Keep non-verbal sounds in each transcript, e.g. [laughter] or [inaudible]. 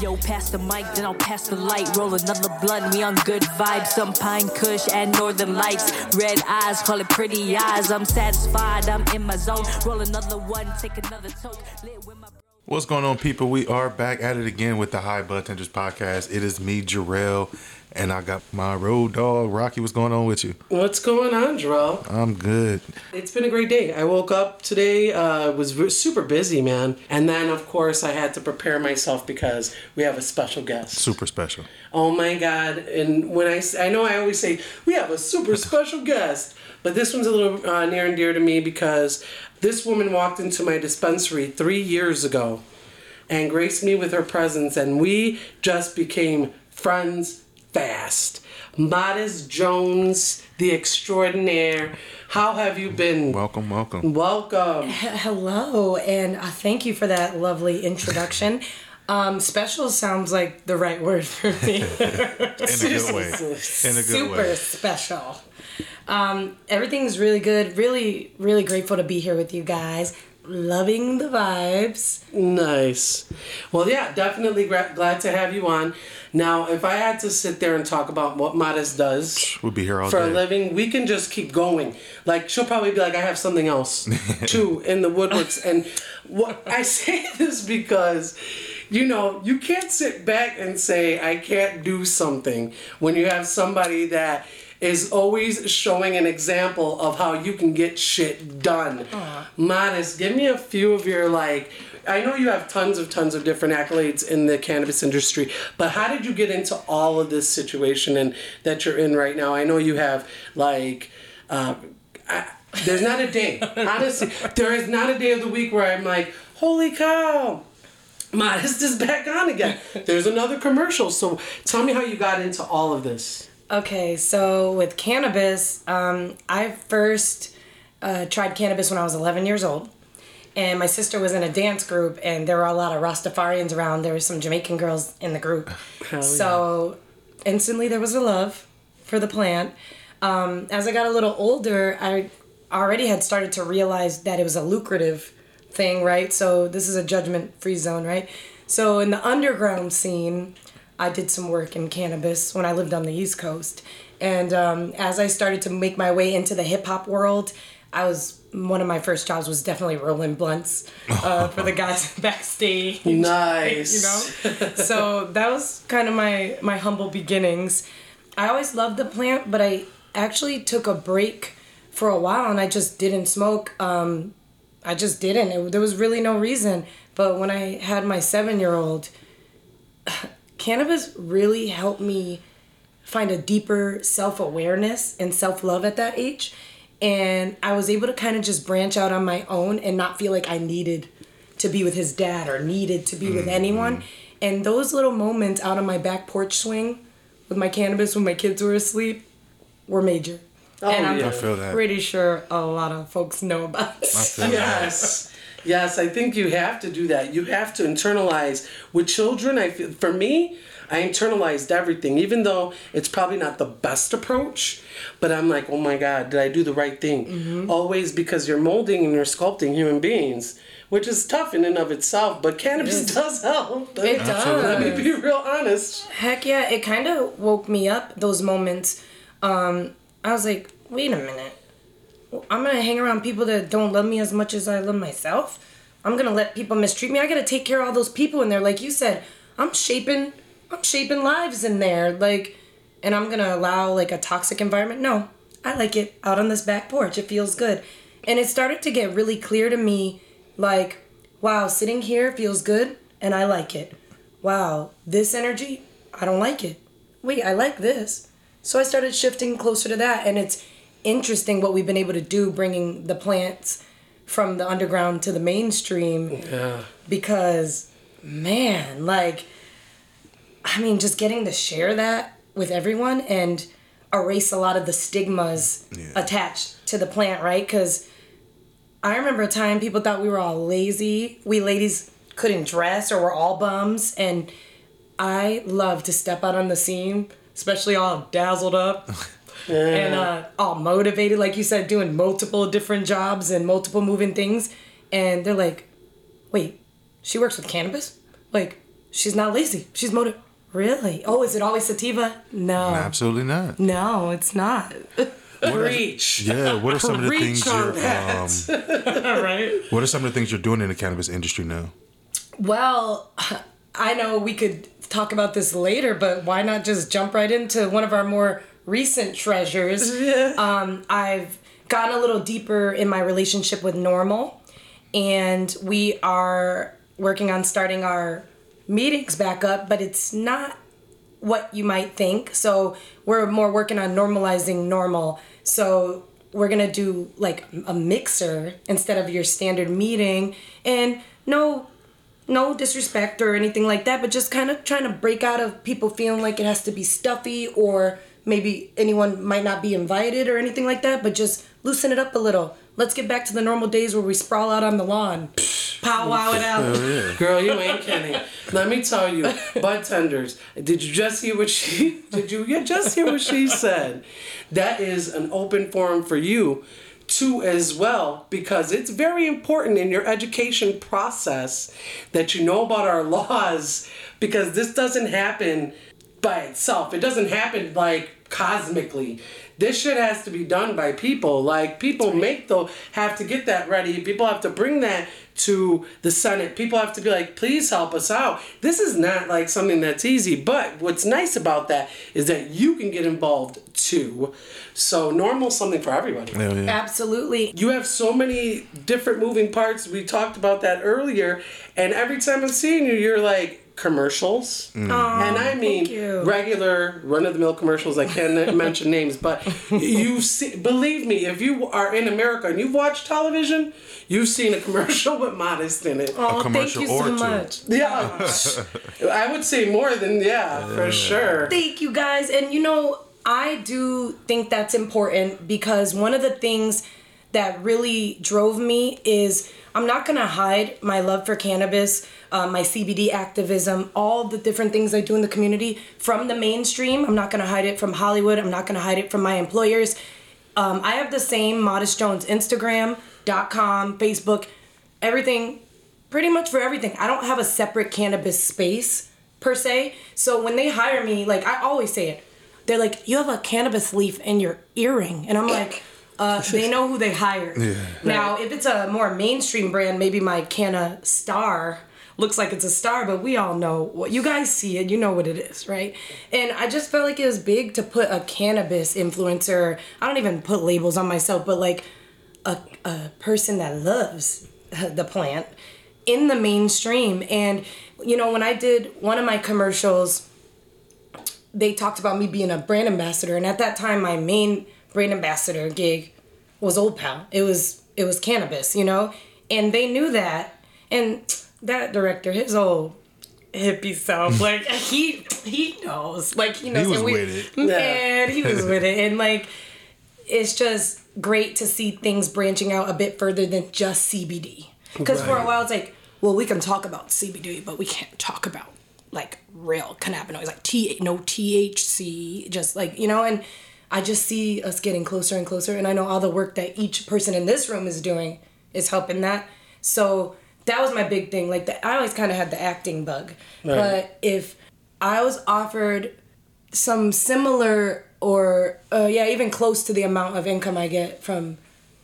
Yo, pass the mic, then I'll pass the light. Roll another blunt, we on good vibes. Some pine kush and northern lights. Red eyes, call it pretty eyes. I'm satisfied, I'm in my zone. Roll another one, take another toke. Lit with my What's going on, people? We are back at it again with the High Bud Tenders podcast. It is me, Jarrell, and I got my road dog, Rocky. What's going on with you? What's going on, Jarrell? I'm good. It's been a great day. I woke up today, uh, was v- super busy, man. And then, of course, I had to prepare myself because we have a special guest. Super special. Oh my God. And when I, I know I always say, we have a super [laughs] special guest, but this one's a little uh, near and dear to me because this woman walked into my dispensary three years ago and graced me with her presence, and we just became friends fast. Modest Jones, the extraordinaire. How have you been? Welcome, welcome. Welcome. Hello, and uh, thank you for that lovely introduction. [laughs] Um, special sounds like the right word for me. [laughs] In a good way. [laughs] In a good Super way. special. Um, everything's really good. Really, really grateful to be here with you guys. Loving the vibes. Nice. Well, yeah, definitely gra- glad to have you on. Now, if I had to sit there and talk about what Modest does We'll be here all for a living, we can just keep going. Like she'll probably be like, "I have something else [laughs] too in the woodworks." and what I say [laughs] this because, you know, you can't sit back and say, "I can't do something" when you have somebody that is always showing an example of how you can get shit done. Modest, give me a few of your like. I know you have tons of tons of different accolades in the cannabis industry, but how did you get into all of this situation and that you're in right now? I know you have like. Uh, I, there's not a day, [laughs] honestly, there is not a day of the week where I'm like, holy cow, Modest is back on again. There's another commercial. So tell me how you got into all of this. Okay, so with cannabis, um, I first uh, tried cannabis when I was 11 years old. And my sister was in a dance group, and there were a lot of Rastafarians around. There were some Jamaican girls in the group. [laughs] so instantly there was a love for the plant. Um, as I got a little older, I already had started to realize that it was a lucrative thing, right? So this is a judgment free zone, right? So in the underground scene, I did some work in cannabis when I lived on the East Coast. And um, as I started to make my way into the hip hop world, I was one of my first jobs was definitely rolling blunts uh, [laughs] for the guys [laughs] backstage. Nice. You know, so that was kind of my my humble beginnings. I always loved the plant, but I actually took a break for a while and I just didn't smoke. Um, I just didn't. It, there was really no reason. But when I had my seven year old, cannabis really helped me find a deeper self awareness and self love at that age. And I was able to kind of just branch out on my own and not feel like I needed to be with his dad or needed to be with mm-hmm. anyone. And those little moments out on my back porch swing with my cannabis when my kids were asleep were major. Oh, and I'm yeah. I feel that. pretty sure a lot of folks know about I it. feel that. Yes. Yes, I think you have to do that. You have to internalize with children. I feel for me, I internalized everything, even though it's probably not the best approach. But I'm like, oh my God, did I do the right thing? Always because you're molding and you're sculpting human beings, which is tough in and of itself. But cannabis does help. It does. [laughs] Let me be real honest. Heck yeah, it kind of woke me up those moments. Um, I was like, wait a minute. I'm gonna hang around people that don't love me as much as I love myself. I'm gonna let people mistreat me. I gotta take care of all those people in there. Like you said, I'm shaping, I'm shaping lives in there. Like, and I'm gonna allow like a toxic environment. No, I like it out on this back porch. It feels good, and it started to get really clear to me. Like, wow, sitting here feels good, and I like it. Wow, this energy, I don't like it. Wait, I like this. So I started shifting closer to that, and it's interesting what we've been able to do bringing the plants from the underground to the mainstream Yeah. because man like i mean just getting to share that with everyone and erase a lot of the stigmas attached to the plant right? Because i remember a time people thought we were all lazy. We ladies couldn't dress or we're all bums. And i love to step out on the scene especially all dazzled up [laughs] and uh, all motivated, like you said, doing multiple different jobs and multiple moving things. And they're like, wait, she works with cannabis? Like, she's not lazy. She's motivated. Really? Oh, is it always sativa? No. Absolutely not. No, it's not. Preach. Yeah. What are some of the things on you're that. um, [laughs] right. What are some of the things you're doing in the cannabis industry now? Well, I know we could talk about this later, but why not just jump right into one of our more recent treasures? [laughs] Um, I've gotten a little deeper in my relationship with NORML, and we are working on starting our meetings back up, but it's not what you might think. So we're more working on normalizing NORML. So we're gonna do like a mixer instead of your standard meeting, and no, no disrespect or anything like that, but just kind of trying to break out of people feeling like it has to be stuffy or maybe anyone might not be invited or anything like that, but just loosen it up a little. Let's get back to the normal days where we sprawl out on the lawn, Pow wow it out. Oh, Girl, you ain't kidding. Let me tell you, bud tenders. Did you just hear what she? Did you yeah, just hear what she said? That is an open forum for you, too, as well, because it's very important in your education process that you know about our [laughs] laws, because this doesn't happen by itself. It doesn't happen like cosmically. This shit has to be done by people. Like people make the have to get that ready. People have to bring that to the Senate. People have to be like, please help us out. This is not like something that's easy. But what's nice about that is that you can get involved too. So NORML something for everybody. Hell yeah. Absolutely. You have so many different moving parts. We talked about that earlier. And every time I'm seeing you, you're like commercials. Mm. and I mean regular run of the mill commercials. I can't [laughs] mention names, but you see, believe me, if you are in America and you've watched television, you've seen a commercial [laughs] with Modest in it. Oh, thank commercial you or so two. much. Yeah. [laughs] I would say more than, yeah, for sure. Thank you guys. And you know, I do think that's important because one of the things that really drove me is I'm not gonna hide my love for cannabis, uh, my CBD activism, all the different things I do in the community from the mainstream. I'm not gonna hide it from Hollywood. I'm not gonna hide it from my employers. Um, I have the same Modest Jones Instagram.com, Facebook, everything, pretty much for everything. I don't have a separate cannabis space per se. So when they hire me, like I always say it, they're like, "You have a cannabis leaf in your earring," and I'm like. Uh, they know who they hired. Now, if it's a more mainstream brand, maybe my Canna Star looks like it's a star, but we all know what you guys see it. You know what it is, right? And I just felt like it was big to put a cannabis influencer. I don't even put labels on myself, but like a, a person that loves the plant in the mainstream. And, you know, when I did one of my commercials, they talked about me being a brand ambassador. And at that time, my main brand ambassador gig was Old Pal. It was it was cannabis, you know? And they knew that. And that director, his old hippie self, [laughs] like he he knows. Like he knows was and we, with it. Man, he was with it. And like it's just great to see things branching out a bit further than just CBD. Because for a while it's like, well, we can talk about CBD, but we can't talk about like real cannabinoids, like T no THC, just like you know. And I just see us getting closer and closer, and I know all the work that each person in this room is doing is helping that. So that was my big thing. Like the, I always kind of had the acting bug, but if I was offered some similar or uh, yeah even close to the amount of income i get from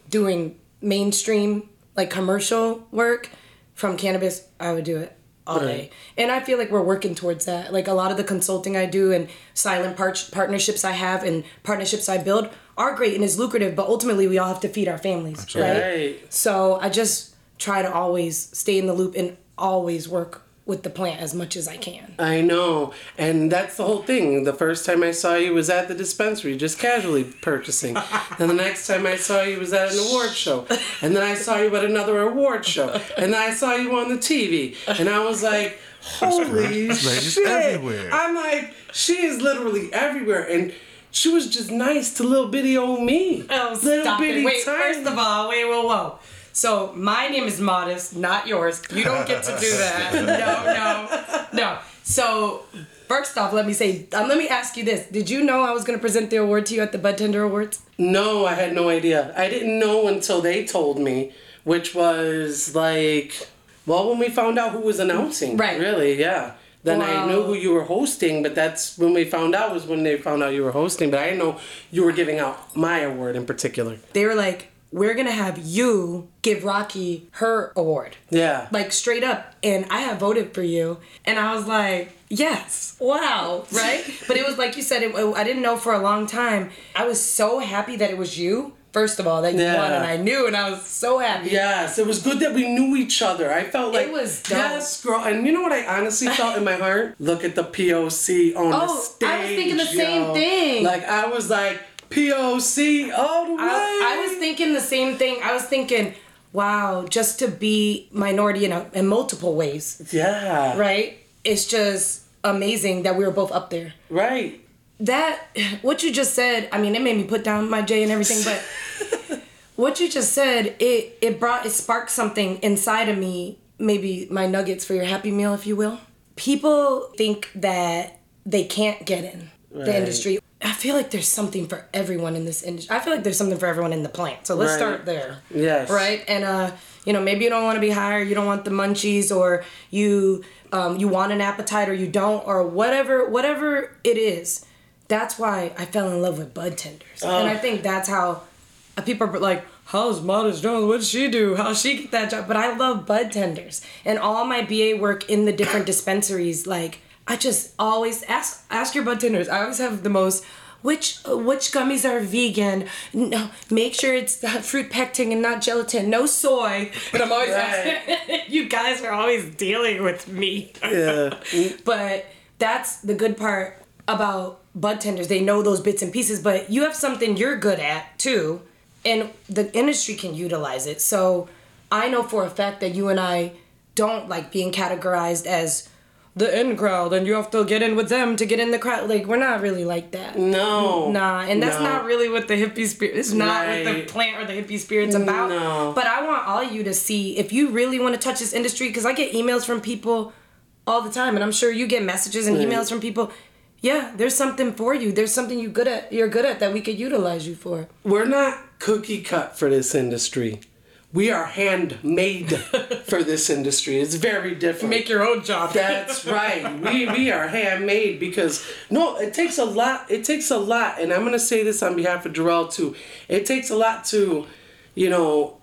doing mainstream like commercial work from cannabis i would do it all day. And i feel like we're working towards that. Like a lot of the consulting i do and silent par- partnerships i have and partnerships i build are great and is lucrative but ultimately we all have to feed our families right? Right. so i just try to always stay in the loop and always work with the plant as much as i can I know, and that's the whole thing. The first time I saw you was at the dispensary, just casually purchasing. [laughs] then the next time I saw you was at an award show, and then I saw you at another award show, and then I saw you on the TV, and I was like, "Holy shit!" everywhere. I'm like, she is literally everywhere, and she was just nice to little bitty old me. Oh, little stop bitty it. Wait, tiny- first of all, wait, whoa, whoa. So my name is Modest, not yours. You don't get to do [laughs] that. No, no, no. So first off, let me say, um, let me ask you this: Did you know I was going to present the award to you at the Bud Tender Awards? No, I had no idea. I didn't know until they told me, which was like, well, when we found out who was announcing. Right. Really, yeah. Then I knew who you were hosting, but that's when we found out was when they found out you were hosting. But I didn't know you were giving out my award in particular. They were like, we're gonna have you give Rocky her award. Yeah. Like straight up. And I have voted for you. And I was like, yes. Wow. Right? [laughs] but it was like you said, it, I didn't know for a long time. I was so happy that it was you, first of all, that you Yeah. won. And I knew, and I was so happy. Yes, it was good that we knew each other. I felt like it was dope. yes, girl. And you know what I honestly [laughs] felt in my heart? Look at the POC on the Oh, stage. I was thinking the same yo. thing. Like I was like POC all the way. I, I was thinking the same thing. I was thinking, wow, just to be minority in, a, in multiple ways, yeah. right? It's just amazing that we were both up there. Right. That, what you just said, I mean, it made me put down my J and everything, but [laughs] what you just said, it, it brought, it sparked something inside of me, maybe my nuggets for your happy meal, if you will. People think that they can't get in the industry. I feel like there's something for everyone in this industry. I feel like there's something for everyone in the plant. So let's Right. start there. Yes. Right? And uh, you know, maybe you don't want to be hired, you don't want the munchies, or you um, you want an appetite or you don't, or whatever whatever it is. That's why I fell in love with bud tenders. And I think that's how uh, people are like, How's Modest Jones? What did she do? How'd she get that job? But I love bud tenders. And all my BA work in the different dispensaries, like I just always ask ask your bud tenders. I always have the most which which gummies are vegan? No, make sure it's fruit pectin and not gelatin. No soy. But I'm always Right. asking, [laughs] you guys are always dealing with me. Yeah. [laughs] But that's the good part about bud tenders. They know those bits and pieces, but you have something you're good at too, and the industry can utilize it. So I know for a fact that you and I don't like being categorized as the in crowd and you have to get in with them to get in the crowd. Like we're not really like that. No. Nah, and that's No. not really what the hippie spirit. It's not what the plant or the hippie spirit's about. No. But I want all you to see if you really want to touch this industry, because I get emails from people all the time, and I'm sure you get messages and emails from people. Yeah, there's something for you. There's something you good at. You're good at that we could utilize you for. We're not cookie cut for this industry. We are handmade [laughs] for this industry. It's very different. Make your own job. That's [laughs] right. We we are handmade because no, it takes a lot. It takes a lot, and I'm gonna say this on behalf of Jarrell too. It takes a lot to, you know,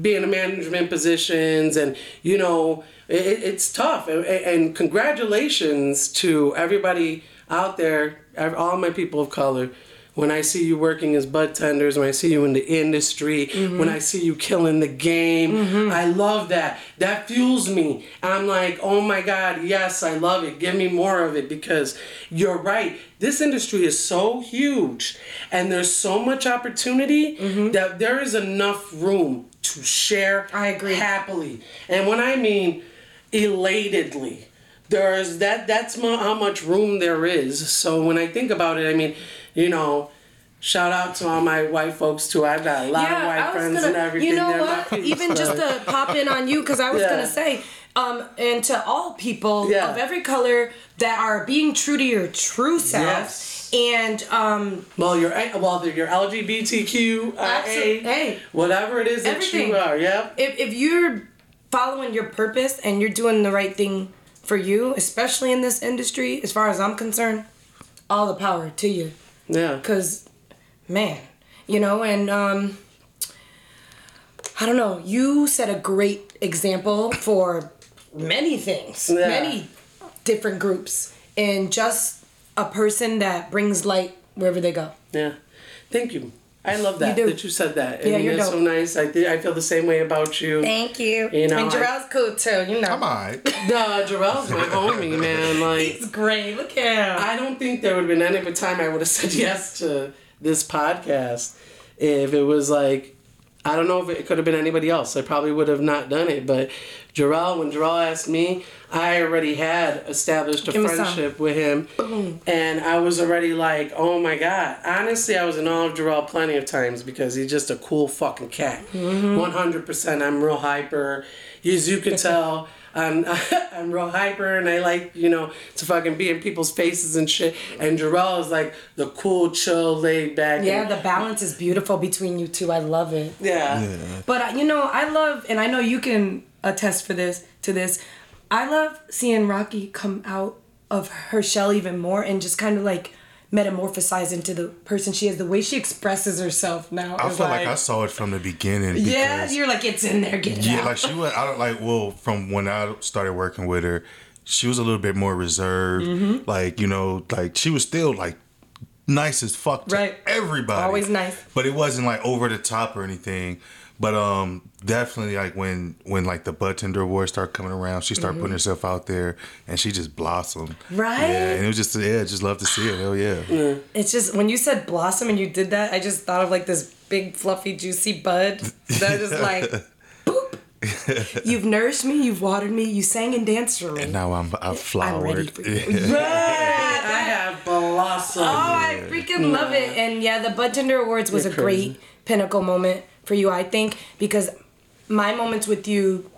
be in a management positions, and you know, it, it's tough. And, and congratulations to everybody out there, all my people of color. When I see you working as bud tenders, when I see you in the industry, mm-hmm. when I see you killing the game, mm-hmm. I love that. That fuels me. I'm like, oh my God, yes, I love it. Give me more of it because you're right. This industry is so huge and there's so much opportunity mm-hmm. that there is enough room to share I agree. happily. And when I mean elatedly, there's that that's how much room there is. So when I think about it, I mean, you know, shout out to all my white folks too. I've got a lot of white friends and everything. You know They're what? Even just to pop in on you, because I was Yeah. gonna say, um, and to all people Yeah. of every color that are being true to your true self, Yes. and um, well, you're well, they're your LGBTQ, Absolute- hey. whatever it is that you are. Yep. if, if you're following your purpose and you're doing the right thing for you, especially in this industry, as far as I'm concerned, all the power to you. Yeah. Cause, man, you know, and um, I don't know. You set a great example for many things, Yeah. many different groups, and just a person that brings light wherever they go. Yeah. Thank you. I love that do. that you said that. I Yeah, mean, you're dope. so nice. I th- I feel the same way about you. Thank you. You know, and I- Jarrell's cool too. You know, I'm alright. Nah, Jarrell's my homie, man. Like he's great. Look at him. I don't think there would have been any other time I would have [laughs] said yes to this podcast if it was like I don't know if it could have been anybody else. I probably would have not done it. But Jarrell, when Jarrell asked me, I already had established a Give friendship with him, and I was already like, oh my god. Honestly, I was in awe of Jarrell plenty of times because he's just a cool fucking cat. Mm-hmm. One hundred percent. I'm real hyper. As you can [laughs] tell. I'm, [laughs] I'm real hyper and I like, you know, to fucking be in people's faces and shit. And Jarrell is like the cool, chill, laid back. yeah, and- the balance is beautiful between you two. I love it. yeah. yeah. But uh, you know, I love, and I know you can attest for this to this. I love seeing Rocky come out of her shell even more and just kind of like metamorphosize into the person she is. The way she expresses herself now. I feel like, I saw it from the beginning. Yeah, you're like it's in there. Get it Yeah, out. like she was. I don't like. Well, from when I started working with her, she was a little bit more reserved. Mm-hmm. Like you know, like she was still like nice as fuck to Right. everybody. Always nice. But it wasn't like over the top or anything. But um, definitely like when when like the bud tender awards start coming around, she started putting herself out there, and she just blossomed. Mm-hmm. Right? Yeah, and it was just yeah, just love to see it. Hell yeah. yeah. It's just when you said blossom and you did that, I just thought of like this big fluffy juicy bud that is [laughs] like boop. [laughs] You've nourished me, you've watered me, you sang and danced for me. And now I'm I've flowered. I'm ready for you. [laughs] Yeah. I have blossomed. Oh, I freaking love it. And yeah, the Bud Tender Awards was You're a crazy. great pinnacle moment for you, I think, because my moments with you,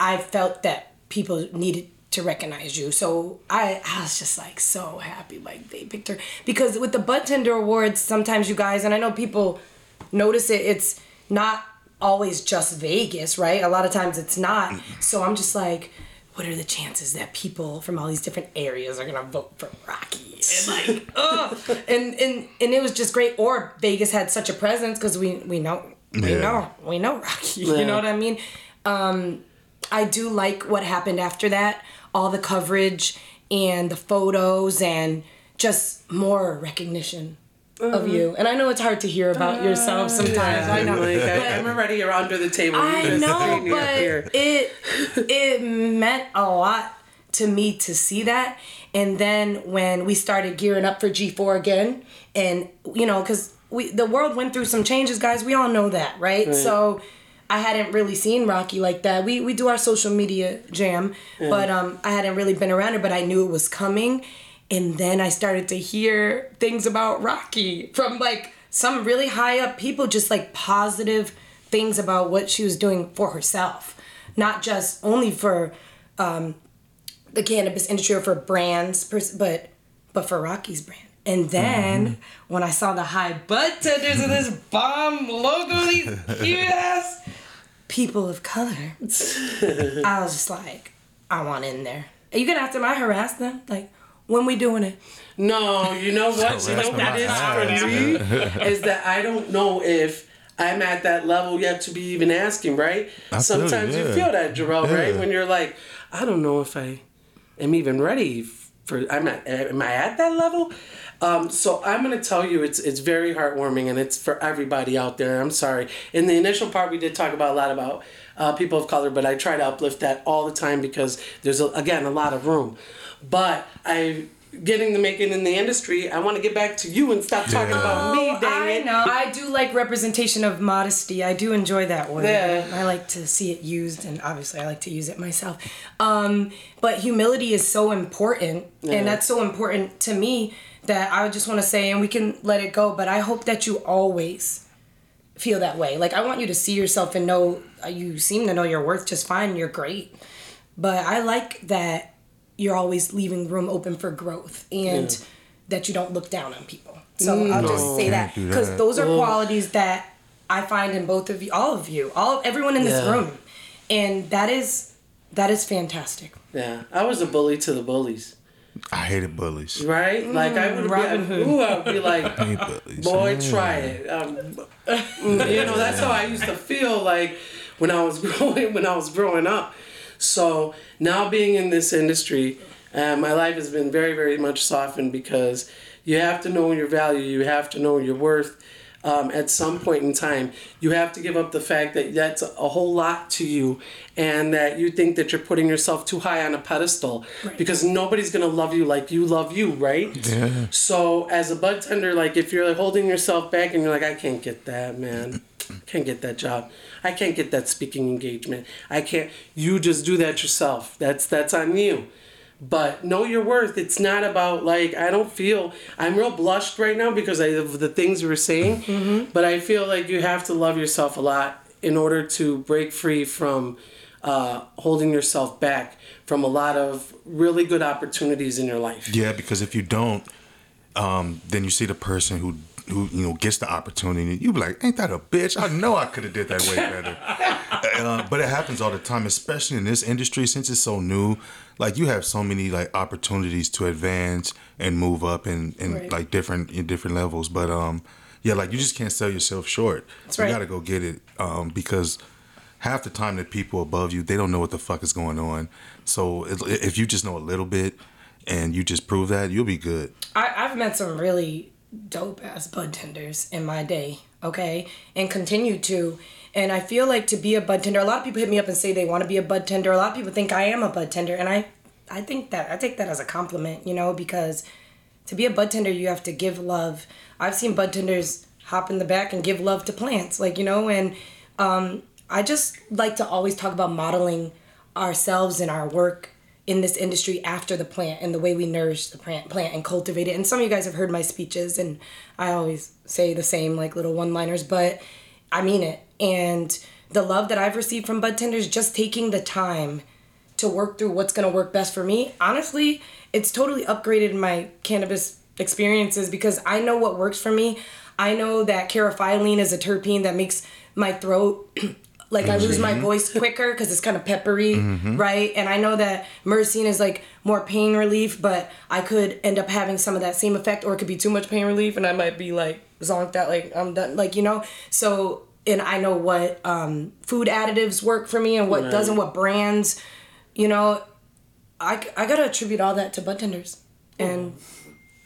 I felt that people needed to recognize you. So I, I was just like so happy, like they picked her. Because with the Bud Tender Awards, sometimes you guys, and I know people notice it, it's not always just Vegas, right? A lot of times it's not. So I'm just like, what are the chances that people from all these different areas are gonna vote for Rocky? And like. [laughs] And and and it was just great. Or Vegas had such a presence because we we know we Yeah. know we know [laughs] Rocky. You know what I mean? Um, I do like what happened after that. All the coverage and the photos and just more recognition of you. And I know it's hard to hear about yourself sometimes. I know. Like, I, But- I'm already here under the table. I just know, but here. it it meant a lot to me to see that. And then when we started gearing up for G4 again, and you know, because we the world went through some changes, guys. We all know that, right? So I hadn't really seen Rocky like that. We we do our social media jam, but um, I hadn't really been around it. But I knew it was coming, and then I started to hear things about Rocky from like some really high up people, just like positive things about what she was doing for herself, not just only for um, the cannabis industry or for brands, but but for Rocky's brand. And then mm-hmm. when I saw the high bud tenders and this [laughs] bomb logo, these cute ass people of color, [laughs] I was just like, I want in there. Are you gonna have to I harass them? Like, when we doing it? No, you know what? You know Harassment what it is my for me is that I don't know if I'm at that level yet to be even asking. Right? I feel you, Sometimes you feel that, Jarrell. Right? When you're like, I don't know if I am even ready for. I'm not. Am I at that level? Um, so I'm gonna tell you, it's it's very heartwarming, and it's for everybody out there. I'm sorry. In the initial part, we did talk about a lot about uh, people of color, but I try to uplift that all the time because there's a, again a lot of room. But I getting to make it in the industry, I want to get back to you and stop talking about me. Dang I it. know. I do like representation of modesty. I do enjoy that word. Yeah. I like to see it used, and obviously, I like to use it myself. Um, but humility is so important, and that's so important to me that I just want to say, and we can let it go. But I hope that you always feel that way. Like I want you to see yourself and know uh, you seem to know your worth just fine. You're great, but I like that you're always leaving room open for growth and that you don't look down on people. So I'll just say that because those are qualities that I find in both of you, all of you, all everyone in this Yeah. room, and that is that is fantastic. Yeah, I was a bully to the bullies, I hated bullies. right? Like I would Mm, Robin be, Hood. ooh, I would be [laughs] like, I hate bullies. boy, try it. Um, [laughs] you know, that's how I used to feel like when I was [laughs] growing when I was growing up. So now being in this industry, uh, my life has been very, very much softened because you have to know your value. You have to know your worth. Um, at some point in time, you have to give up the fact that that's a whole lot to you, and that you think that you're putting yourself too high on a pedestal because nobody's gonna love you like you love you, right? Yeah. So as a bud tender, like if you're like holding yourself back and you're like, I can't get that, man. Can't get that job. I can't get that speaking engagement. I can't you just do that yourself. That's that's on you. But know your worth. It's not about like I don't feel I'm real blushed right now because I, of the things we were saying. But I feel like you have to love yourself a lot in order to break free from uh, holding yourself back from a lot of really good opportunities in your life. Yeah, because if you don't, um, then you see the person who who you know gets the opportunity, you be like, "Ain't that a bitch? I know I could have did that way better." [laughs] uh, but it happens all the time, especially in this industry since it's so new. Like you have so many like opportunities to advance and move up in, in Right. like different in different levels. But um, yeah, like you just can't sell yourself short. That's you right. gotta go get it um, because half the time the people above you they don't know what the fuck is going on. So if if you just know a little bit and you just prove that, you'll be good. I, I've met some really dope ass bud tenders in my day, okay, and continue to. And I feel like to be a bud tender, a lot of people hit me up and say they want to be a bud tender. A lot of people think I am a bud tender, and I, I think that I take that as a compliment, you know, because to be a bud tender, you have to give love. I've seen bud tenders hop in the back and give love to plants, like you know, and um, I just like to always talk about modeling ourselves and our work in this industry after the plant and the way we nourish the plant, plant and cultivate it. And some of you guys have heard my speeches, and I always say the same like little one-liners, but I mean it. And the love that I've received from bud tenders, just taking the time to work through what's gonna work best for me. Honestly, it's totally upgraded my cannabis experiences because I know what works for me. I know that carotene is a terpene that makes my throat [clears throat] like I lose my voice quicker because it's kind of peppery, right? And I know that myrcene is like more pain relief, but I could end up having some of that same effect, or it could be too much pain relief, and I might be like zonked out, like I'm done, like you know. So, and I know what um, food additives work for me and what doesn't, what brands, you know. I, I gotta attribute all that to bud tenders, and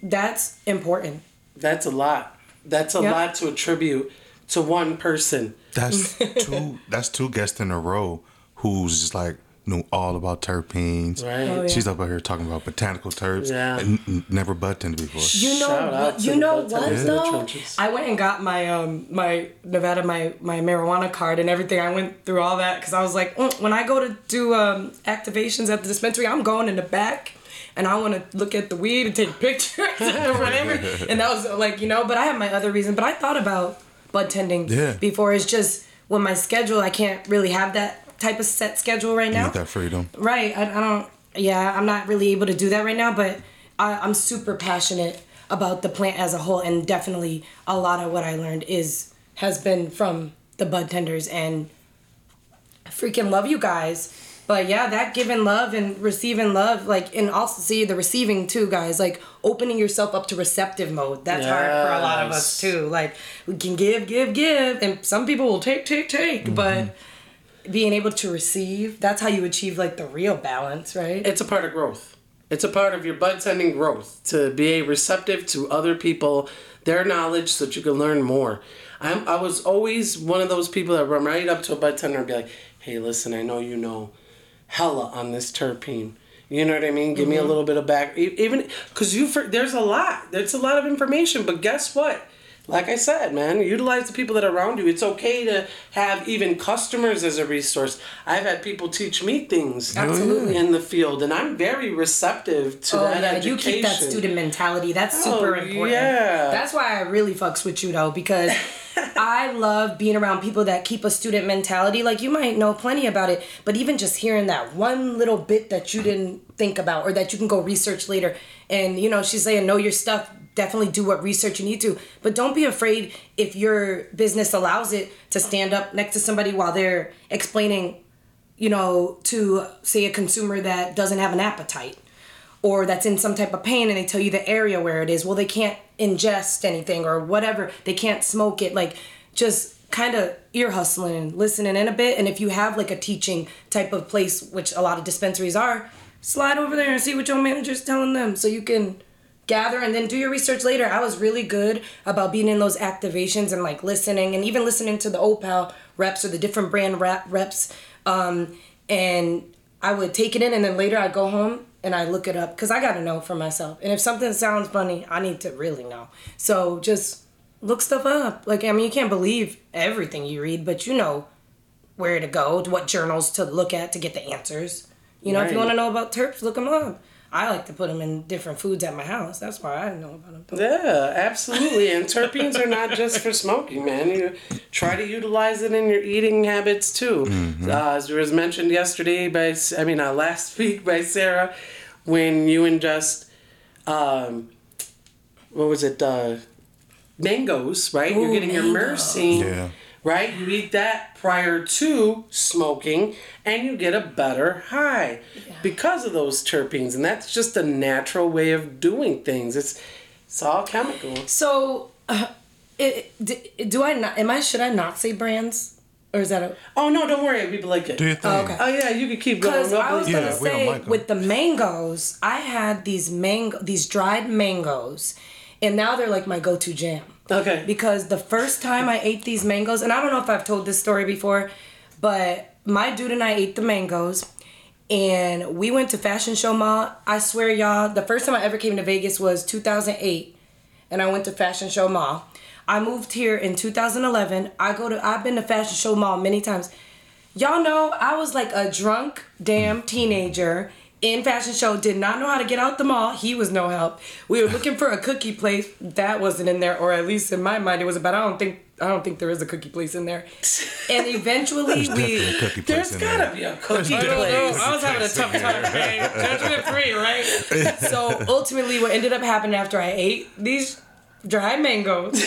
that's important. That's a lot. That's a Yep. lot to attribute to one person. That's [laughs] two. That's two guests in a row who's just like knew all about terpenes. Right. Oh, yeah. She's up out here talking about botanical terps. Yeah. and n- never bud tended before. You know what? You know what tenders in the though? I went and got my um my Nevada my my marijuana card and everything. I went through all that because I was like, "Mm, when I go to do um activations at the dispensary, I'm going in the back. And I want to look at the weed and take [laughs] pictures and whatever. [laughs] And that was like, you know, but I have my other reason. But I thought about bud tending Yeah. before. It's just when my schedule, I can't really have that type of set schedule right You now. need that freedom. Right. I, I don't. Yeah, I'm not really able to do that right now, but I, I'm super passionate about the plant as a whole, and definitely a lot of what I learned is has been from the bud tenders, and I freaking love you guys. But yeah, that giving love and receiving love, like, and also see the receiving too, guys. Like opening yourself up to receptive mode. That's hard for a lot of us too. Like we can give, give, give, and some people will take, take, take, mm-hmm. but being able to receive that's how you achieve like the real balance right It's a part of growth. It's a part of your bud tending growth to be receptive to other people, their knowledge, so that you can learn more. I'm, I was always one of those people that run right up to a bud tender and be like, "Hey, listen, I know you know hella on this terpene. You know what I mean? Give me a mm-hmm. little bit of back, even because you for, there's a lot. There's a lot of information, but guess what? Like I said, man, utilize the people that are around you. It's okay to have even customers as a resource. I've had people teach me things oh, Absolutely. in the field, and I'm very receptive to oh that yeah education. you keep that student mentality that's super Oh, important yeah. that's why i really fucks with you though because [laughs] i love being around people that keep a student mentality. Like you might know plenty about it but even just hearing that one little bit that you didn't think about or that you can go research later. And you know she's saying know your stuff. Definitely do what research you need to. But don't be afraid if your business allows it to stand up next to somebody while they're explaining you know, to say a consumer that doesn't have an appetite or that's in some type of pain and they tell you the area where it is. Well, they can't ingest anything or whatever. They can't smoke it. Like, just kind of ear hustling and listening in a bit. And if you have like a teaching type of place, which a lot of dispensaries are, slide over there and see what your manager's telling them so you can gather and then do your research later. I was really good about being in those activations and like listening and even listening to the Old Pal reps or the different brand reps. Um, and I would take it in and then later I'd go home and I look it up because I gotta know for myself. And if something sounds funny, I need to really know. So just look stuff up. Like I mean, you can't believe everything you read, but you know where to go, what journals to look at to get the answers. You know, if you want to know about terps, look them up. I like to put them in different foods at my house. That's why I know about them. Yeah, absolutely. And terpenes are not just for smoking, man. You try to utilize it in your eating habits too. Uh, as was mentioned yesterday by, I mean, uh, last [laughs] week by Sarah, when you ingest, um, what was it? Uh, mangoes, right? You're Ooh, getting your mangoes. myrcene, Yeah. Right? You eat that prior to smoking, and you get a better high because of those terpenes, and that's just a natural way of doing things. It's it's all chemical. So, uh, it, d- do I not? Am I? Should I not say brands, or is that a? Oh no, don't worry, people like it. Do your thing. Oh, okay. Oh yeah, you could keep going. Because I was gonna we don't say like 'em. with the mangoes, I had these mango, these dried mangoes, and now they're like my go-to jam. Okay. Because the first time I ate these mangoes, and I don't know if I've told this story before, but my dude and I ate the mangoes, and we went to Fashion Show Mall. I swear, y'all, the first time I ever came to Vegas was 2008, and I went to Fashion Show Mall. I moved here in 2011. I go to I've been to Fashion Show Mall many times. Y'all know I was like a drunk damn teenager in fashion show, did not know how to get out the mall. He was no help. We were looking for a cookie place. That wasn't in there, or at least in my mind it was about I don't think I don't think there is a cookie place in there. And [laughs] eventually Definitely a we cookie place There's in gotta there. be a cookie I don't know. place. I was having a tough time, man. Judgment free, right? [laughs] So ultimately, what ended up happening after I ate these dried mangoes,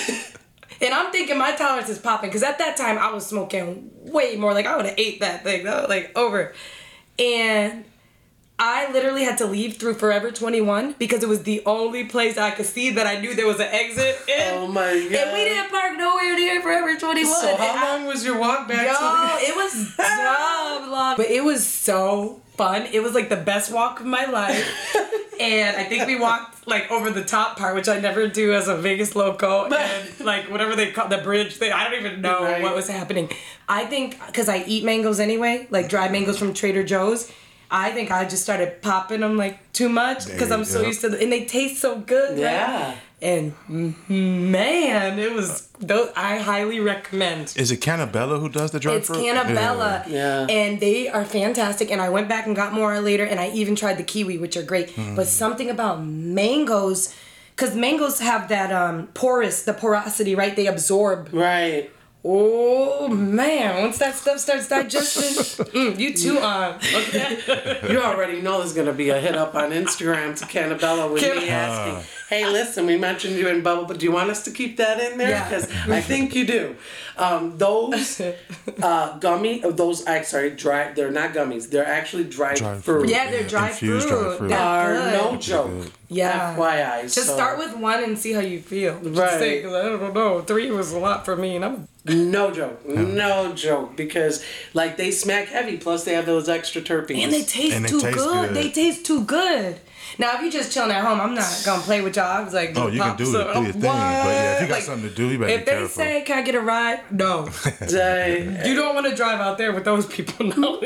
[laughs] and I'm thinking my tolerance is popping because at that time I was smoking way more. Like I would have ate that thing, that was like over, and. I literally had to leave through Forever 21 because it was the only place I could see that I knew there was an exit oh in. Oh my god. And we didn't park nowhere near Forever 21. So how I- long was your walk back Yo, to the it was [laughs] dumb long, but it was so fun. It was like the best walk of my life, [laughs] and I think we walked like over the top part, which I never do as a Vegas loco, [laughs] and like whatever they call the bridge thing. I don't even know Right. what was happening. I think because I eat mangoes anyway, like dried mangoes from Trader Joe's. I think I just started popping them like too much because I'm so used to, the, and they taste so good. right? Yeah. And mm, man, it was. Those, I highly recommend. Is it Cannabella who does the dry It's fruit? Cannabella. Yeah. And they are fantastic. And I went back and got more later, and I even tried the kiwi, which are great. Hmm. But something about mangoes, because mangoes have that um, porous, the porosity, right? They absorb. Right. Oh man, once that stuff starts digesting, [laughs] mm, you too on. Okay. You already know there's gonna be a hit up on Instagram to Cannabella with me Can- asking, "Hey, listen, we mentioned you in Bubble, but do you want us to keep that in there? Yeah. Because I think you do." Um, those [laughs] uh, gummy, uh, those I sorry, dry. They're not gummies. They're actually dried Dried fruit. fruit. Yeah, they're dried Infused fruit. dried fruit. They're good. no joke. Yeah. FYI. Just so- start with one and see how you feel. Just Right. say, 'cause I don't know. Three was a lot for me, and I'm No joke. No joke. Because like they smack heavy. Plus they have those extra terpenes. And they taste And they too taste good. good. They taste too good. Now, if you're just chilling at home, I'm not gonna play with y'all. I was like, Oh, you can do, some- it, do your thing. But yeah, if you got Like, something to do, you better If be they say, "Can I get a ride?" No, [laughs] you don't want to drive out there with those people. [laughs] No,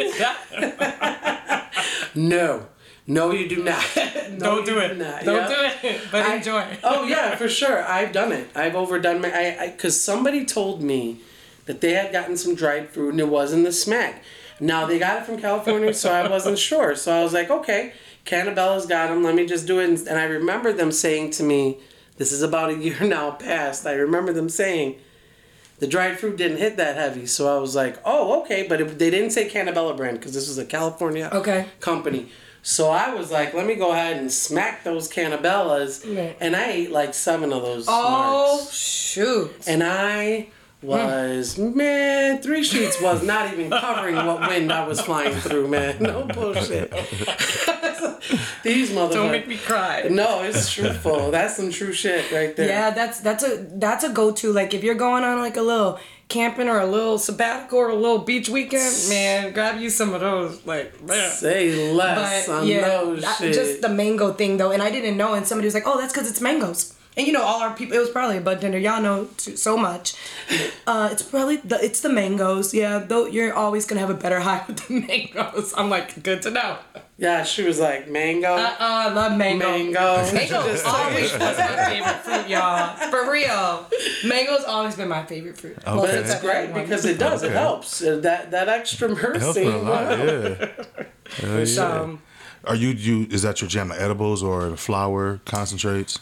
no. No, you do not. [laughs] No, don't do it. not. Don't Yep. do it. [laughs] But I- enjoy. [laughs] oh yeah, for sure. I've done it. I've overdone my. I because somebody told me that they had gotten some dried fruit and it wasn't the smack. Now they got it from California, so I wasn't sure. So I was like, okay, Cannabella's got them. Let me just do it. And, and I remember them saying to me, this is about a year now past. I remember them saying. The dried fruit didn't hit that heavy, so I was like, "Oh, okay." But it, they didn't say Cannabella brand because this was a California Okay. company. So I was like, let me go ahead and smack those cannabellas. Right. And I ate like seven of those Oh shoot! And I was, man, three sheets was not even covering what wind I was flying through, man. No bullshit. [laughs] These motherfuckers. Don't make me cry. No, it's truthful. That's some true shit right there. Yeah, that's that's a that's a go to. Like if you're going on like a little camping or a little sabbatical or a little beach weekend, man, grab you some of those. Like man. Say less But on yeah, those that- shit. just the mango thing though, and I didn't know, and somebody was like, "Oh, that's because it's mangoes." And you know, all our people, it was probably a bud tender. Y'all know t- so much. [laughs] Uh, it's probably the it's the mangoes. Yeah, though you're always gonna have a better [laughs] high with the mangoes. I'm like, good to know. Yeah, she was like, mango. Uh, I love mango. Mango. Mango [laughs] Just always was my favorite fruit, y'all. For real, mango's always been my favorite fruit. Well, Okay. since It's great because it does. It helps. Uh, That that extra mercy. It helps a lot, yeah. Hell yeah. Um, Are you you? Is that your jam? The edibles or the flower concentrates?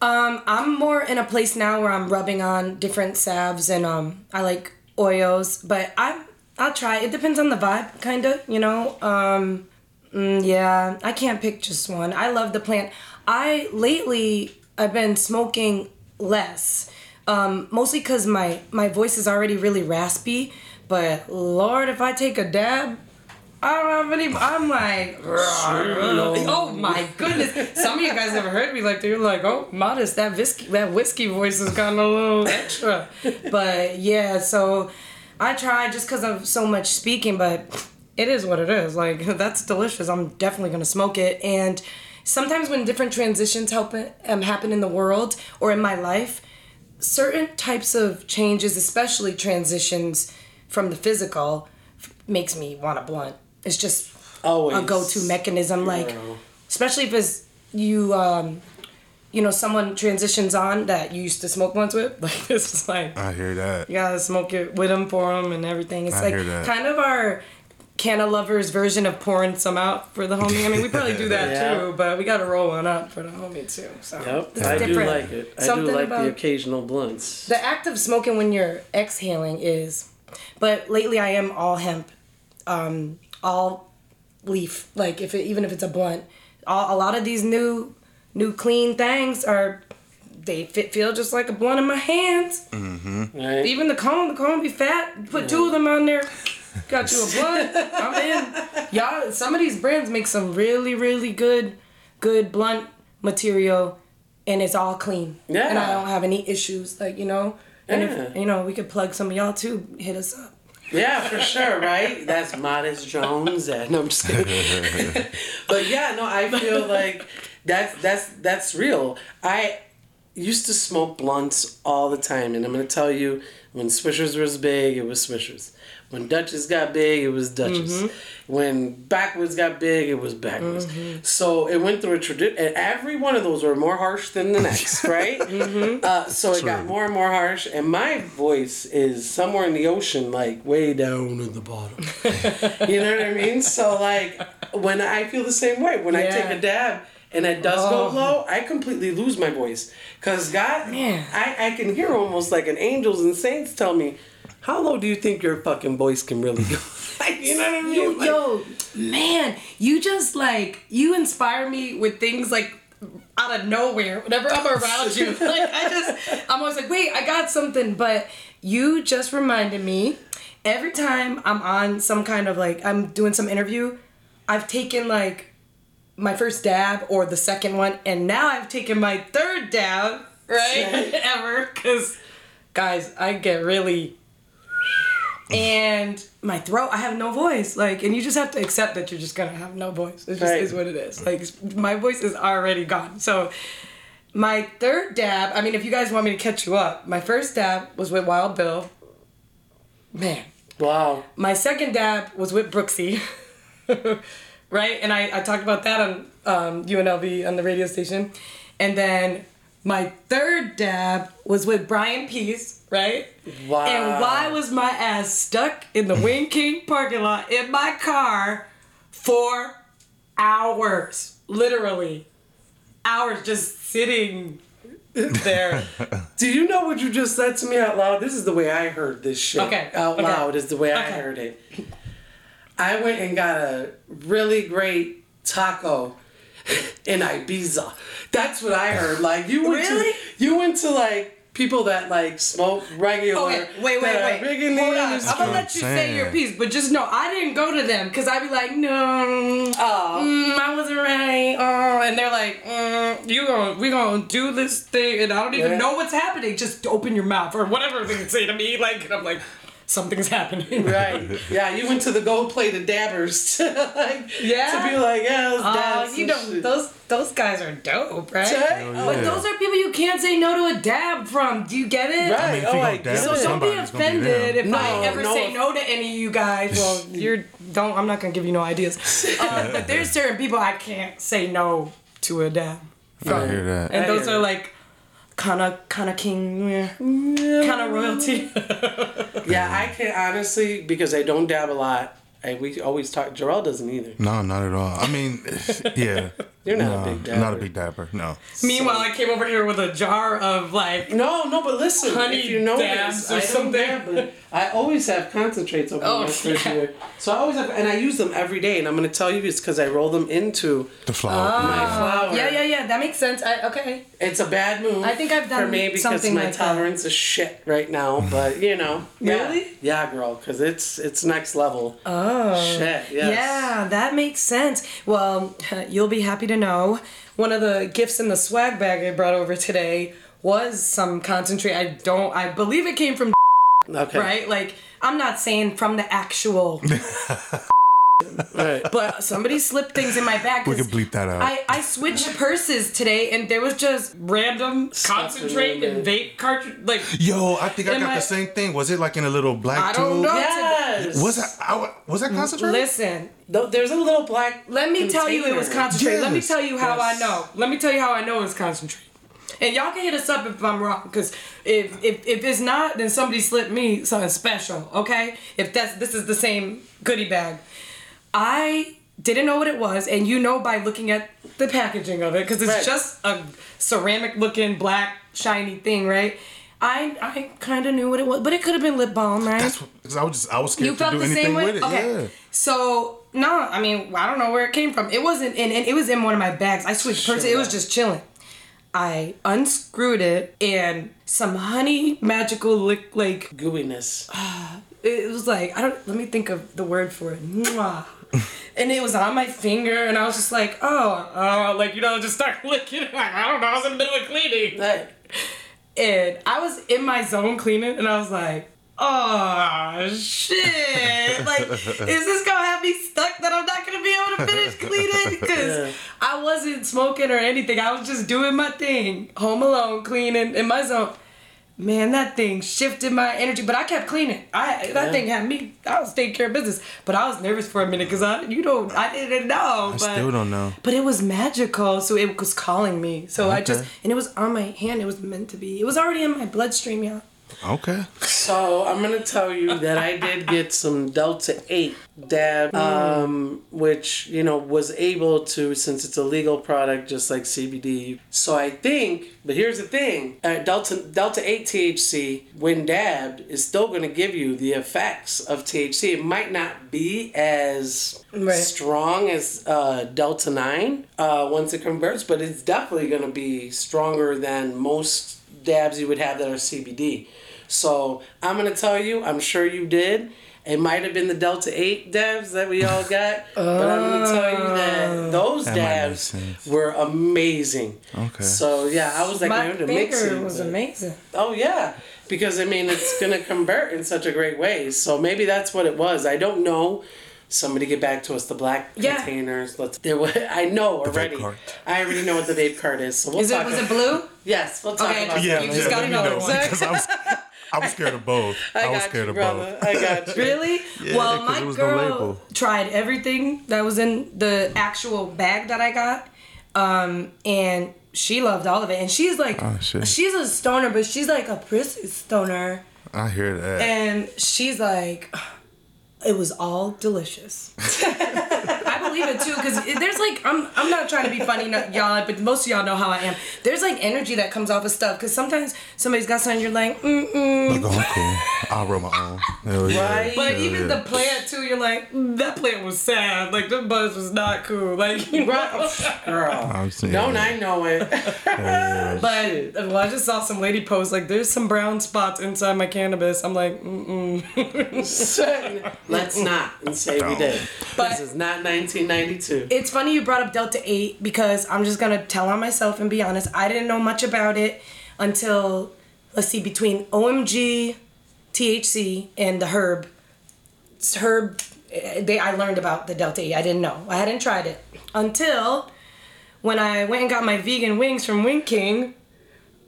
Um, I'm more in a place now where I'm rubbing on different salves and um, I like oils, but I I'll try. It depends on the vibe, kind of. You know. Um, mm, yeah, I can't pick just one. I love the plant. I lately I've been smoking less, Um, mostly because my my voice is already really raspy. But Lord, if I take a dab, I don't have any. I'm like, oh my goodness. Some of you guys never heard me like that. You're like, oh, modest. That whiskey, that whiskey voice has gotten a little extra. But yeah, so I try just because of so much speaking, but it is what it is. Like [laughs] that's delicious. I'm definitely gonna smoke it. And sometimes when different transitions happen um, happen in the world or in my life, certain types of changes, especially transitions from the physical, f- makes me want a blunt. It's just Always. a go-to mechanism. Like, Girl. especially if it's you, um, you know, someone transitions on that you used to smoke blunts with. [laughs] Like this is like I hear that. you gotta smoke it with them for them and everything. It's I like hear that. kind of our Canna lovers version of pouring some out for the homie. I mean, we probably do that [laughs] Yeah. too, but we gotta roll one up for the homie too. So Yep, it's I do like it. I Something do like the occasional blunts. the act of smoking when you're exhaling is, but lately I am all hemp, um, all leaf. Like if it, even if it's a blunt, all, a lot of these new, new clean things are, they fit, feel just like a blunt in my hands. Right? Even the cone, the cone be fat. Put two of them on there. Got you a blunt. I'm in. Y'all, some of these brands make some really, really good, good blunt material, and it's all clean. Yeah. And I don't have any issues. Like you know, and if Yeah. you know, we could plug some of y'all too. Hit us up. Yeah, for sure, right? That's Modest Jones. And no, I'm just kidding. [laughs] but yeah, no, I feel like that's that's that's real. I used to smoke blunts all the time, and I'm gonna tell you, when Swishers was big, it was Swishers. When Dutchess got big, it was Dutchess. Mm-hmm. When Backwoods got big, it was Backwoods. Mm-hmm. So it went through a tradition, and every one of those were more harsh than the next, [laughs] right? Mm-hmm. uh, so it got more and more harsh, and my voice is somewhere in the ocean, like way down at the bottom. [laughs] you know what I mean? So like when I feel the same way when I take a dab and it does Oh. go low, I completely lose my voice. Cause God, Man. I, I can hear almost like an angels and saints tell me, how low do you think your fucking voice can really go? [laughs] like, you know what I mean? You, Like, yo, man, you just like you inspire me with things like out of nowhere. Whenever I'm around you, [laughs] like I just, I'm always like, wait, I got something. But you just reminded me. Every time I'm on some kind of like I'm doing some interview, I've taken like my first dab or the second one, and now I've taken my third dab, right? [laughs] Ever, because guys, I get really and my throat i have no voice like and you just have to accept that you're just gonna have no voice. It just Right. is what it is. Like my voice is already gone. So my third dab i mean if you guys want me to catch you up my first dab was with wild bill. Man. Wow. my second dab was with brooksy [laughs] right and I, I talked about that on um, unlv on the radio station and then my third dab was with brian peace right Wow. and why was my ass stuck in the Wing [laughs] King parking lot in my car for hours? Literally. Hours just sitting there. [laughs] Do you know what you just said to me out loud? This is the way I heard this shit. Okay, Out okay. loud is the way I heard it. I went and got a really great taco in Ibiza. That's what I heard. Like you went Really? to you went to like people that like smoke regular. Okay, wait, wait, that wait. big in Hold on. I'm gonna let you say your piece, but just know I didn't go to them because I'd be like, no, Oh. mm, I wasn't ready. Oh, and they're like, mm, you gonna we gonna do this thing, and I don't even Yeah. know what's happening. Just open your mouth or whatever they can say to me. Like, and I'm like, something's happening. Right. [laughs] Yeah, you went to the gold plated dabbers [laughs] to like Yeah? to be like, yeah, let's Oh, you know shit. those those guys are dope, right? Right? But yeah. those are people you can't say no to a dab from. Do you get it? Right. I mean, oh, you I go dab So it. don't be somebody's be offended them. if I ever no. say no to any of you guys. Well, [laughs] you're don't. I'm not gonna give you no ideas. Uh, but there's certain people I can't say no to a dab. I hear that. And I those are it. like kind of kind of king, kind of royalty. [laughs] Yeah, I can honestly because I don't dab a lot. and we always talk. Jarrell doesn't either. No, not at all. I mean, [laughs] yeah. You're not a big I'm Not a big dabber. No. Meanwhile, I came over here with a jar of like No, no, but listen, Honey if you know dabs this, or I don't something. dab, [laughs] I always have concentrates over Oh, my yeah. refrigerator. So I always have, and I use them every day. And I'm going to tell you it's because I roll them into The flower. my ah, flower. yeah, yeah, yeah. that makes sense. I okay. It's a bad move. I think I've done for me because something my like tolerance is shit right now. [laughs] But you know, yeah. Really? Yeah, girl, because it's it's next level. Oh, shit. Yes. Yeah, that makes sense. Well, [laughs] you'll be happy to know one of the gifts in the swag bag I brought over today was some concentrate. I don't. I believe it came from Okay. right. Like I'm not saying from the actual, [laughs] Right. but somebody slipped things in my bag. We 'cause can bleep that out. I, I switched purses today and there was just random concentrate and vape cartridge like Yo, I think I got I- the same thing. Was it like in a little black I tube? don't know. Yes. Was that I, was that concentrate? listen Th- There's a little black. let me tell you it was container. concentrate let me tell you how Yes. I know let me tell you how I know it's concentrate and y'all can hit us up if I'm wrong because if, if if it's not then somebody slipped me something special okay if that's this is the same goodie bag I didn't know what it was and you know by looking at the packaging of it because it's Right. just a ceramic looking black shiny thing right I I kind of knew what it was but it could have been lip balm right That's because I was just I was scared you to felt do the anything same way. with it. Okay. Yeah. So no, I mean I don't know where it came from. It wasn't in, and it was in one of my bags. I switched purses. It was just chilling. I unscrewed it and some honey magical lick like gooiness. [sighs] it was like I don't let me think of the word for it. Mwah. [laughs] And it was on my finger, and I was just like, oh, oh, like you know, just start [laughs] licking. Like, I don't know, I was in the middle of cleaning, Right. and I was in my zone cleaning, and I was like, oh shit! [laughs] Like, is this gonna have me stuck that I'm not gonna be able to finish cleaning? Because Yeah. I wasn't smoking or anything. I was just doing my thing, home alone, cleaning in my zone. Man, that thing shifted my energy, but I kept cleaning. I that Yeah. thing had me. I was taking care of business, but I was nervous for a minute because I, you know, I didn't know. I but, still don't know. But it was magical, so it was calling me. So I just and it was on my hand. It was meant to be. It was already in my bloodstream, yeah. Okay. So I'm gonna tell you that I did get some Delta Eight dab, um, which you know was able to since it's a legal product, just like CBD. So I think, but here's the thing: uh, Delta Delta Eight THC, when dabbed, is still gonna give you the effects of THC. It might not be as Right. strong as uh, Delta Nine uh, once it converts, but it's definitely gonna be stronger than most dabs you would have that are CBD. So I'm gonna tell you, I'm sure you did. It might have been the Delta 8 dabs that we all got, [laughs] but I'm gonna tell you that ah. those That might make dabs were amazing. Okay. So yeah, I was like, my man, to mix finger it. was but- amazing. Oh yeah, because I mean it's gonna convert in such a great way. So maybe that's what it was. I don't know. Somebody get back to us. The black Yeah. containers. Let's. There. wa- [laughs] I know vape already. I already know what the vape card is. So we'll Is it talk was about it blue? Yes, we'll talk Okay, about Yeah, that. You just yeah, got let me another know, one. Because I was, scared of both. [laughs] I, was scared you, of brother. both. I got you. Really? [laughs] Yeah, well, 'cause my there was no girl label. tried everything that was in the actual bag that I got, um, and she loved all of it. And she's like, Oh, she's a stoner, but she's like a prissy stoner, I hear that. and she's like, it was all delicious. [laughs] I believe it too, because there's like I'm I'm not trying to be funny, y'all, but most of y'all know how I am. There's like energy that comes off of stuff, because sometimes somebody's got something you're like, mm mm. Like, oh, I'm cool. I'll roll my own. Hell yeah. Right. But Hell even yeah. the plant too, you're like, "Mm, that plant was sad. Like the buzz was not cool. Like you know? Girl. I'm saying Don't that. I know it? But well, I just saw some lady post like, "There's some brown spots inside my cannabis." I'm like, mm mm. Let's not and say we Don't. did. But- this is not 1992. It's funny you brought up Delta Eight because I'm just gonna tell on myself and be honest. I didn't know much about it until let's see between OMG, THC, and the herb. It's herb. eh, They I learned about the Delta Eight. I didn't know. I hadn't tried it until when I went and got my vegan wings from Wing King.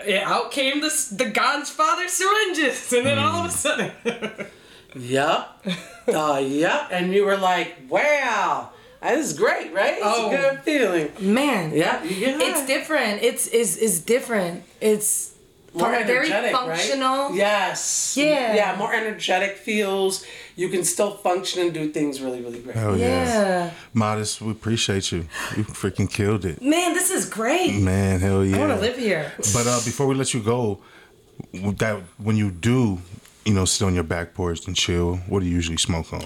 Yeah, out came the the God's father syringes, [laughs] and then all of a sudden, Yep. [laughs] Uh, yep. And you were like, wow, this is great, right? It's Oh. a good feeling. man, Yeah, you get it's different. It's is is different. It's more very energetic, functional. Right? Yes. Yeah. Yeah, more energetic feels. You can still function and do things really, really great. Hell yeah. Yeah. Modest, we appreciate you. You freaking killed it. Man, this is great. Man, hell yeah. I want to live here. But uh, before we let you go, with that when you do, you know, sit on your back porch and chill, what do you usually smoke on?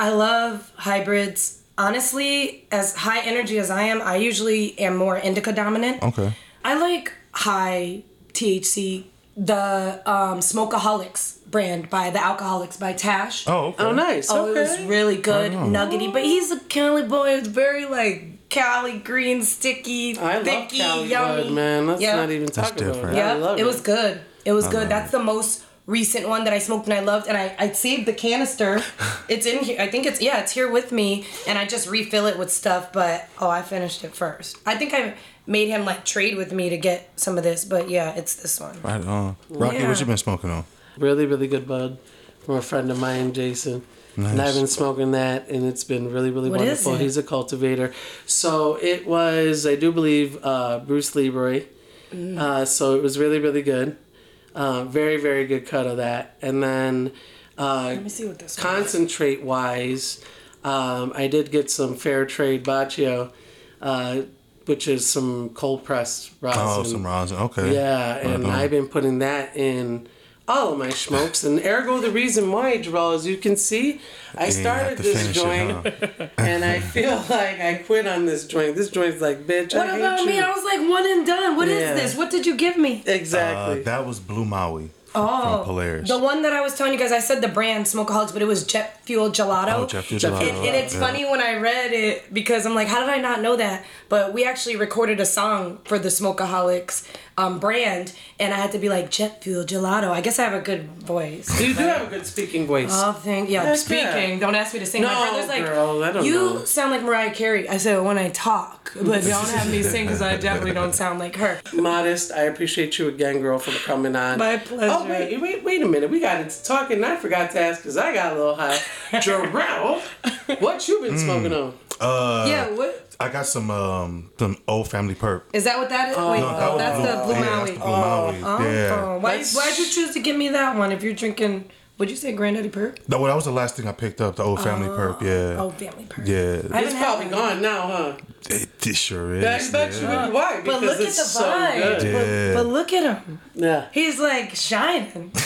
I love hybrids. honestly, as high energy as I am, I usually am more indica dominant. Okay. I like high THC, the um, Smokeaholics brand by the Alcoholics by Tash. Oh, okay. Oh, nice. Oh, okay. it was really good, nuggety. But he's a Cali boy. It's very like Cali green, sticky, I love Cali yummy. Bud, man. Let's Yeah. not even talk about different. it. Yeah, love it was good. It was good. That's the most recent one that I smoked and I loved. And I, I saved the canister. [laughs] it's in here. I think it's yeah, it's here with me. And I just refill it with stuff. But oh, I finished it first. I think I made him like trade with me to get some of this. But yeah, it's this one. Right on. Rocky, Yeah. what you been smoking on? Really, really good bud from a friend of mine, Jason. Nice. And I've been smoking that, and it's been really, really What is wonderful. it? He's a cultivator. So it was, I do believe, uh, Bruce Leroy. Mm. Uh, so it was really, really good. Uh, very, very good cut of that. And then uh, Let me see what this one is. concentrate wise, um, I did get some fair trade baccio, uh, which is some cold pressed rosin. Oh, some rosin. Okay. Yeah, and on. I've been putting that in all of my smokes, and ergo the reason why, Jarrell, as you can see, I you started this joint, [laughs] and I feel [laughs] like I quit on this joint. This joint's like, bitch, What I hate about you. me? I was like one and done. What is Yeah. this? What did you give me? Uh, exactly. that was Blue Maui Oh, from Polaris. The one that I was telling you guys, I said the brand Smokeaholics, but it was Jet Fuel Gelato. Oh, Jet Fuel Jet Gelato. And, and it's Yeah. funny when I read it because I'm like, how did I not know that? But we actually recorded a song for the Smokeaholics um, brand, and I had to be like Jet Fuel Gelato. I guess I have a good voice. you do have a good speaking voice. Oh, thank yeah. Heck speaking. yeah. Don't ask me to sing. My No, brother's like, girl, I don't you know." sound like Mariah Carey. I said when I talk, but don't have me sing because I definitely don't sound like her. Modest, I appreciate you again, girl, for coming on. My pleasure. Oh wait, wait, wait a minute. We got into talking. and I forgot to ask because I got a little high. [laughs] Jarrell, what you Hmm. been smoking on? Uh, yeah. What I got some um some old family perp. is that? What that is? Wait, No, that was that's the Blue yeah, Maui. That's the Blue Maui. Oh, yeah. why, That's- why'd you choose to give me that one if you're drinking, what'd you say, Granddaddy Purp? No, that was the last thing I picked up. The old family oh, perp. Yeah. Old Family Perk. Yeah. I It's probably one. gone now, huh? It, it sure is. I bet you yeah. would. Why? But look at the it's so vibe. good. Yeah. But, but look at him. Yeah. He's like shining. [laughs]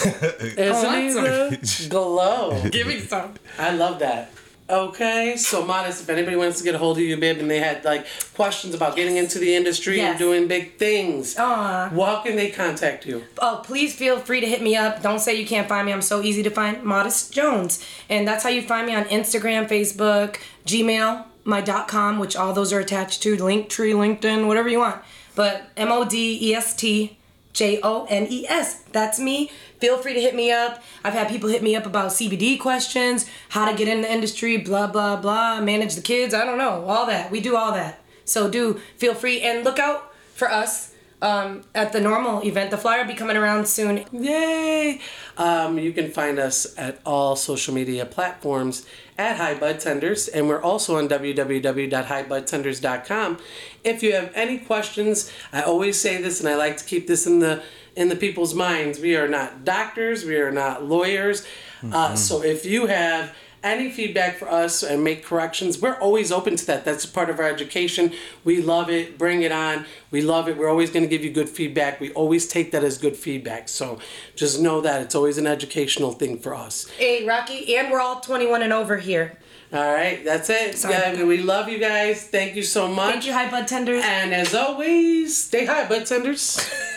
Isn't he [laughs] glow? [laughs] Give me some. I love that. Okay, so modest. If anybody wants to get a hold of you, babe, and they had like questions about getting into the industry and doing big things, uh-huh. Aw. how can they contact you? Oh, please feel free to hit me up. Don't say you can't find me. I'm so easy to find. Modest Jones. And that's how you find me on Instagram, Facebook, Gmail, my dot com, which all those are attached to, Linktree, LinkedIn, whatever you want. But M O D E S T J O N E S. That's me. Feel free to hit me up. I've had people hit me up about CBD questions, how to get in the industry, blah, blah, blah, manage the kids. I don't know. All that. We do all that. So do feel free and look out for us um, at the NORML event. The flyer will be coming around soon. Yay! Um, you can find us at all social media platforms at High Bud Tenders, and we're also on www.highbudtenders.com. If you have any questions, I always say this, and I like to keep this in the in the people's minds. We are not doctors, we are not lawyers. Uh, so if you have any feedback for us and make corrections, we're always open to that. That's a part of our education. We love it. Bring it on. We love it. We're always going to give you good feedback. We always take that as good feedback. So just know that it's always an educational thing for us. Hey, Rocky, and we're all 21 and over here. All right, that's it. Sorry. Yeah, we love you guys. Thank you so much. Thank you, High Bud Tenders. And as always, stay high, bud tenders. [laughs]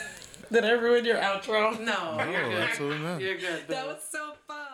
Did I ruin your outro? no, you're good. absolutely not. You're good. That was so fun.